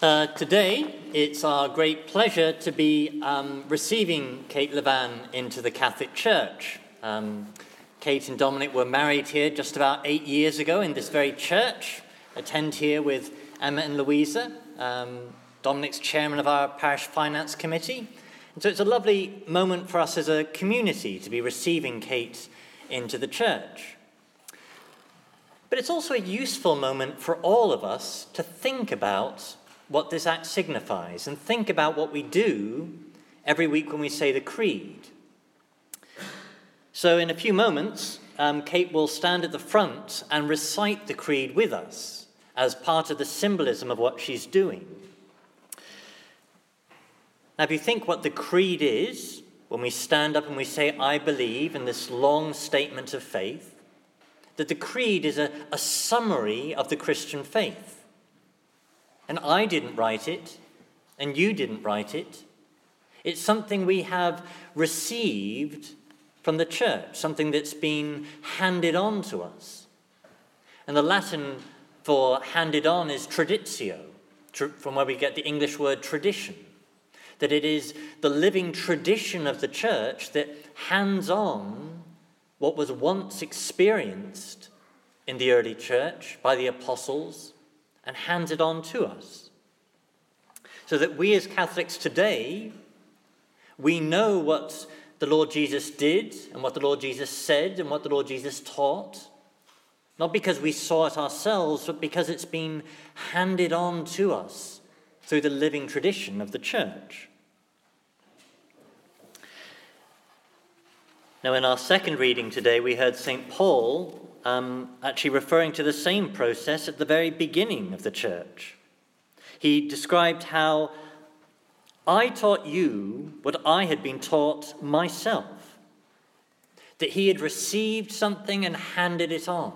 Uh, today, it's our great pleasure to be um, receiving Kate Levan into the Catholic Church. Um, Kate and Dominic were married here just about eight years ago in this very church. Attend here with Emma and Louisa. Um, Dominic's chairman of our parish finance committee. And so it's a lovely moment for us as a community to be receiving Kate into the church. But it's also a useful moment for all of us to think about what this act signifies and think about what we do every week when we say the creed. So, in a few moments, um, Kate will stand at the front and recite the creed with us as part of the symbolism of what she's doing. Now, if you think what the creed is, when we stand up and we say, I believe, in this long statement of faith, that the creed is a, a summary of the Christian faith. And I didn't write it, and you didn't write it. It's something we have received from the church, something that's been handed on to us. And the Latin for handed on is traditio, from where we get the English word tradition. That it is the living tradition of the church that hands on what was once experienced in the early church by the apostles and handed on to us. So that we as Catholics today, we know what the Lord Jesus did and what the Lord Jesus said and what the Lord Jesus taught. Not because we saw it ourselves, but because it's been handed on to us through the living tradition of the church. Now, in our second reading today, we heard St. Paul um, actually referring to the same process at the very beginning of the church. He described how I taught you what I had been taught myself, that he had received something and handed it on.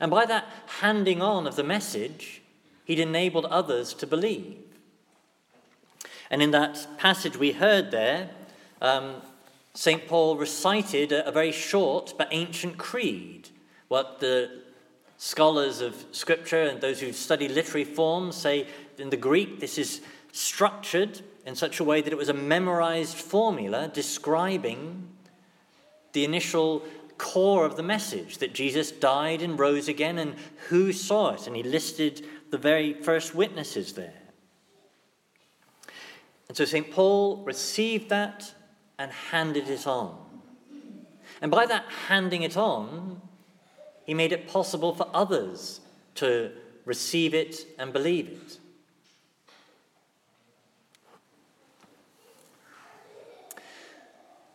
And by that handing on of the message, he'd enabled others to believe. And in that passage we heard there, um, St. Paul recited a, a very short but ancient creed what the scholars of Scripture and those who study literary forms say in the Greek, this is structured in such a way that it was a memorized formula describing the initial core of the message that Jesus died and rose again and who saw it. And he listed the very first witnesses there. And so St. Paul received that and handed it on. And by that handing it on, he made it possible for others to receive it and believe it.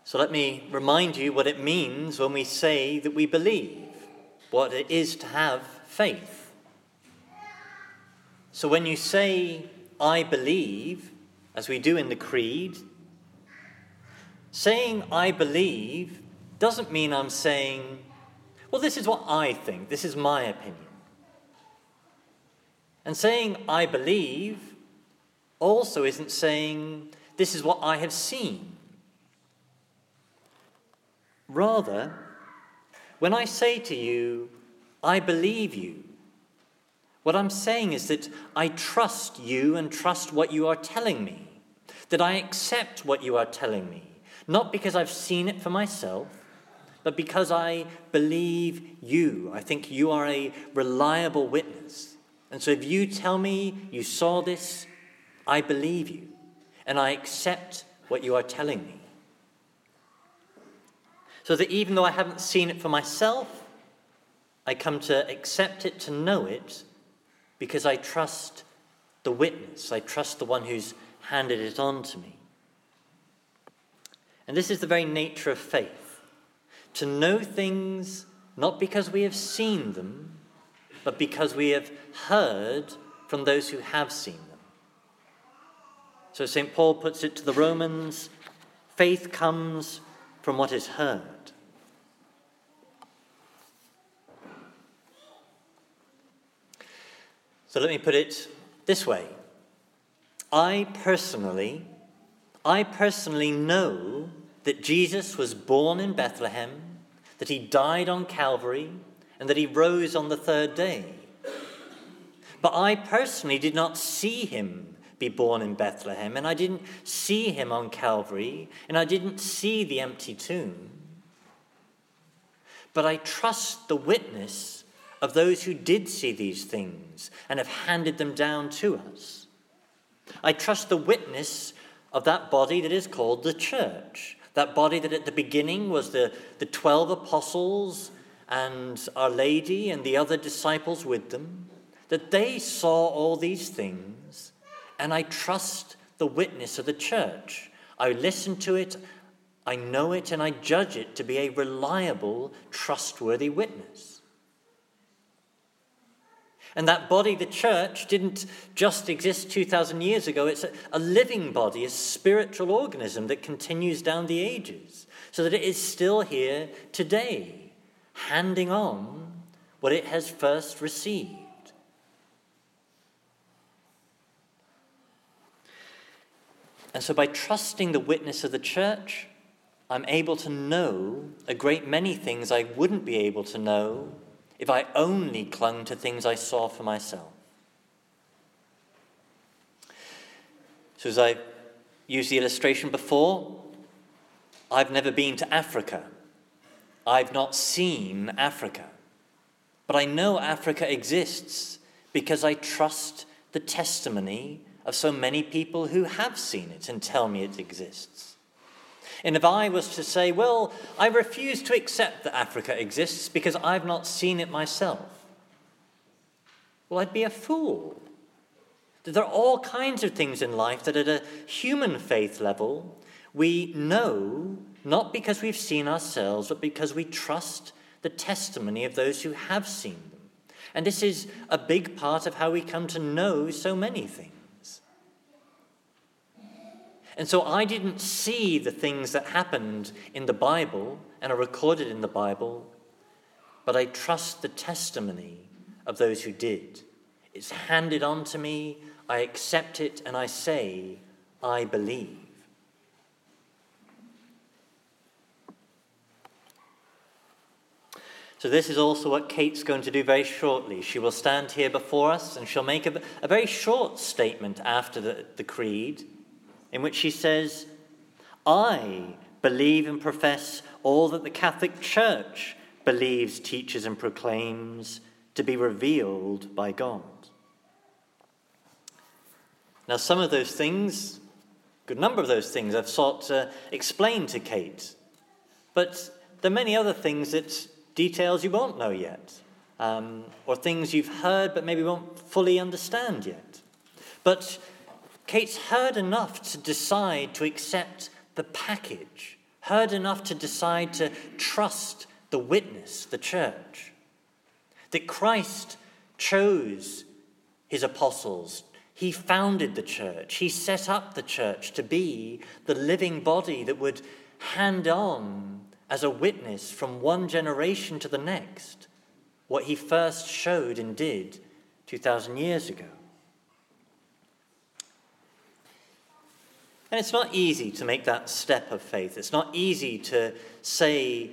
So let me remind you what it means when we say that we believe, what it is to have faith. So when you say, I believe, as we do in the Creed, saying I believe doesn't mean I'm saying well, this is what I think, this is my opinion. And saying, I believe, also isn't saying, this is what I have seen. Rather, when I say to you, I believe you, what I'm saying is that I trust you and trust what you are telling me, that I accept what you are telling me, not because I've seen it for myself, but because I believe you. I think you are a reliable witness. And so if you tell me you saw this, I believe you, and I accept what you are telling me. So that even though I haven't seen it for myself, I come to accept it, to know it, because I trust the witness. I trust the one who's handed it on to me. And this is the very nature of faith to know things not because we have seen them, but because we have heard from those who have seen them. So St. Paul puts it to the Romans faith comes from what is heard. So let me put it this way I personally, I personally know that Jesus was born in Bethlehem, that he died on Calvary, and that he rose on the third day. But I personally did not see him be born in Bethlehem, and I didn't see him on Calvary, and I didn't see the empty tomb. But I trust the witness of those who did see these things and have handed them down to us. I trust the witness of that body that is called the church, that body that at the beginning was the, the 12 apostles and Our Lady and the other disciples with them, that they saw all these things, and I trust the witness of the church. I listen to it, I know it, and I judge it to be a reliable, trustworthy witness. And that body, the church, didn't just exist 2,000 years ago. It's a, a, living body, a spiritual organism that continues down the ages, so that it is still here today, handing on what it has first received. And so, by trusting the witness of the church, I'm able to know a great many things I wouldn't be able to know if I only clung to things I saw for myself. So, as I used the illustration before, I've never been to Africa. I've not seen Africa. But I know Africa exists because I trust the testimony of so many people who have seen it and tell me it exists. And if I was to say, well, I refuse to accept that Africa exists because I've not seen it myself, well, I'd be a fool. There are all kinds of things in life that at a human faith level we know not because we've seen ourselves, but because we trust the testimony of those who have seen them. And this is a big part of how we come to know so many things. And so I didn't see the things that happened in the Bible and are recorded in the Bible, but I trust the testimony of those who did. It's handed on to me, I accept it, and I say, I believe. So, this is also what Kate's going to do very shortly. She will stand here before us and she'll make a, a very short statement after the, the creed in which she says, I believe and profess all that the Catholic Church believes, teaches, and proclaims to be revealed by God. Now, some of those things, a good number of those things, I've sought to explain to Kate. But there are many other things that details you won't know yet, um, or things you've heard but maybe won't fully understand yet. But Kate's heard enough to decide to accept the package, heard enough to decide to trust the witness, the church. That Christ chose his apostles, he founded the church, he set up the church to be the living body that would hand on as a witness from one generation to the next what he first showed and did 2,000 years ago. And it's not easy to make that step of faith. It's not easy to say,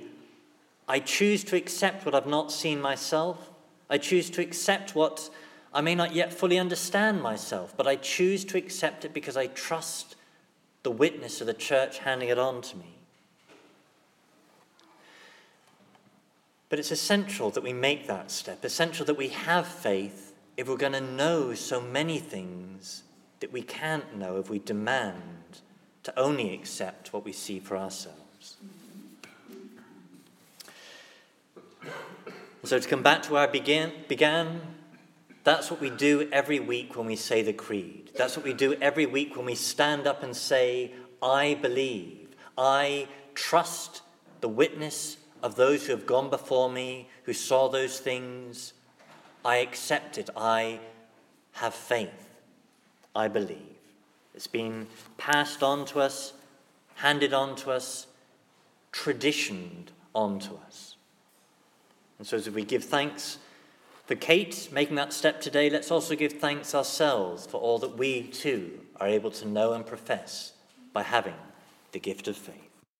I choose to accept what I've not seen myself. I choose to accept what I may not yet fully understand myself, but I choose to accept it because I trust the witness of the church handing it on to me. But it's essential that we make that step, essential that we have faith if we're going to know so many things that we can't know if we demand to only accept what we see for ourselves. So, to come back to where I began, that's what we do every week when we say the creed. That's what we do every week when we stand up and say, I believe. I trust the witness of those who have gone before me, who saw those things. I accept it. I have faith. I believe. It's been passed on to us, handed on to us, traditioned on to us. And so, as we give thanks for Kate making that step today, let's also give thanks ourselves for all that we too are able to know and profess by having the gift of faith.